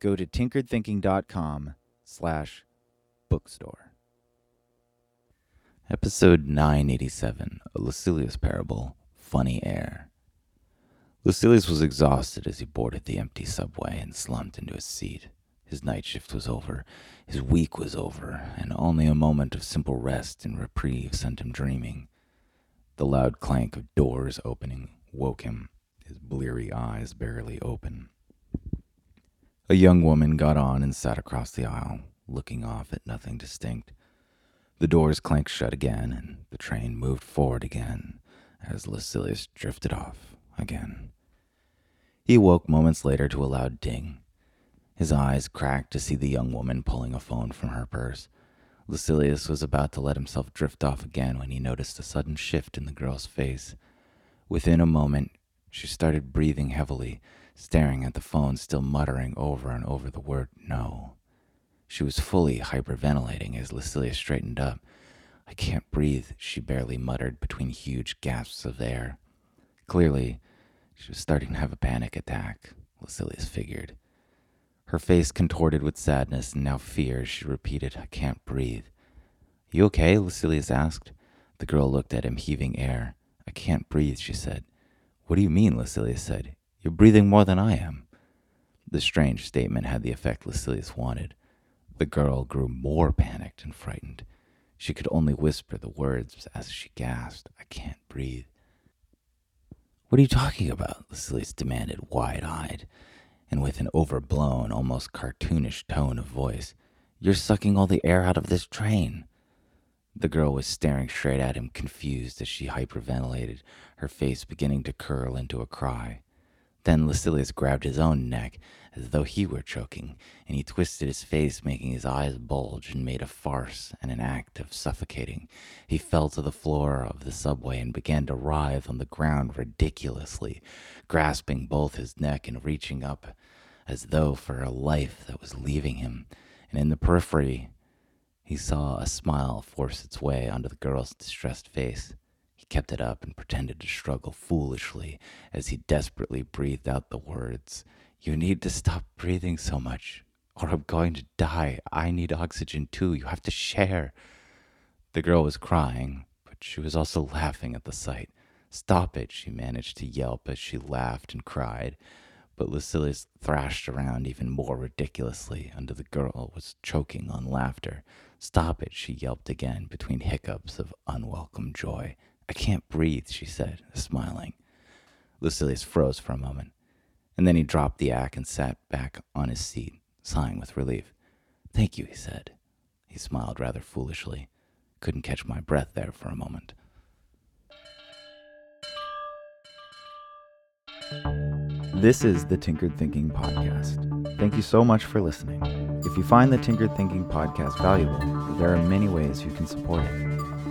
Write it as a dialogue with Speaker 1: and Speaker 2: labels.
Speaker 1: go to tinkeredthinking.com slash bookstore. Episode 987, A Lucilius Parable, Funny Air. Lucilius was exhausted as he boarded the empty subway and slumped into his seat. His night shift was over, his week was over, and only a moment of simple rest and reprieve sent him dreaming. The loud clank of doors opening woke him, his bleary eyes barely open. A young woman got on and sat across the aisle, looking off at nothing distinct. The doors clanked shut again, and the train moved forward again as Lucilius drifted off again. He awoke moments later to a loud ding. His eyes cracked to see the young woman pulling a phone from her purse. Lucilius was about to let himself drift off again when he noticed a sudden shift in the girl's face. Within a moment, she started breathing heavily, staring at the phone, still muttering over and over the word no. She was fully hyperventilating as Lucilius straightened up. I can't breathe, she barely muttered between huge gasps of air. Clearly, she was starting to have a panic attack, Lucilius figured. Her face contorted with sadness and now fear she repeated, I can't breathe. You okay? Lucilius asked. The girl looked at him, heaving air. I can't breathe, she said. What do you mean? Lucilius said. You're breathing more than I am. The strange statement had the effect Lucilius wanted. The girl grew more panicked and frightened. She could only whisper the words as she gasped, I can't breathe. What are you talking about? Lucilius demanded, wide eyed, and with an overblown, almost cartoonish tone of voice. You're sucking all the air out of this train. The girl was staring straight at him, confused as she hyperventilated, her face beginning to curl into a cry. Then Lucilius grabbed his own neck as though he were choking, and he twisted his face, making his eyes bulge, and made a farce and an act of suffocating. He fell to the floor of the subway and began to writhe on the ground ridiculously, grasping both his neck and reaching up as though for a life that was leaving him. And in the periphery, he saw a smile force its way onto the girl's distressed face kept it up and pretended to struggle foolishly as he desperately breathed out the words You need to stop breathing so much, or I'm going to die. I need oxygen too. You have to share. The girl was crying, but she was also laughing at the sight. Stop it, she managed to yelp as she laughed and cried. But Lucilius thrashed around even more ridiculously until the girl was choking on laughter. Stop it, she yelped again between hiccups of unwelcome joy. I can't breathe, she said, smiling. Lucilius froze for a moment, and then he dropped the act and sat back on his seat, sighing with relief. Thank you, he said. He smiled rather foolishly. Couldn't catch my breath there for a moment. This is the Tinkered Thinking Podcast. Thank you so much for listening. If you find the Tinkered Thinking Podcast valuable, there are many ways you can support it.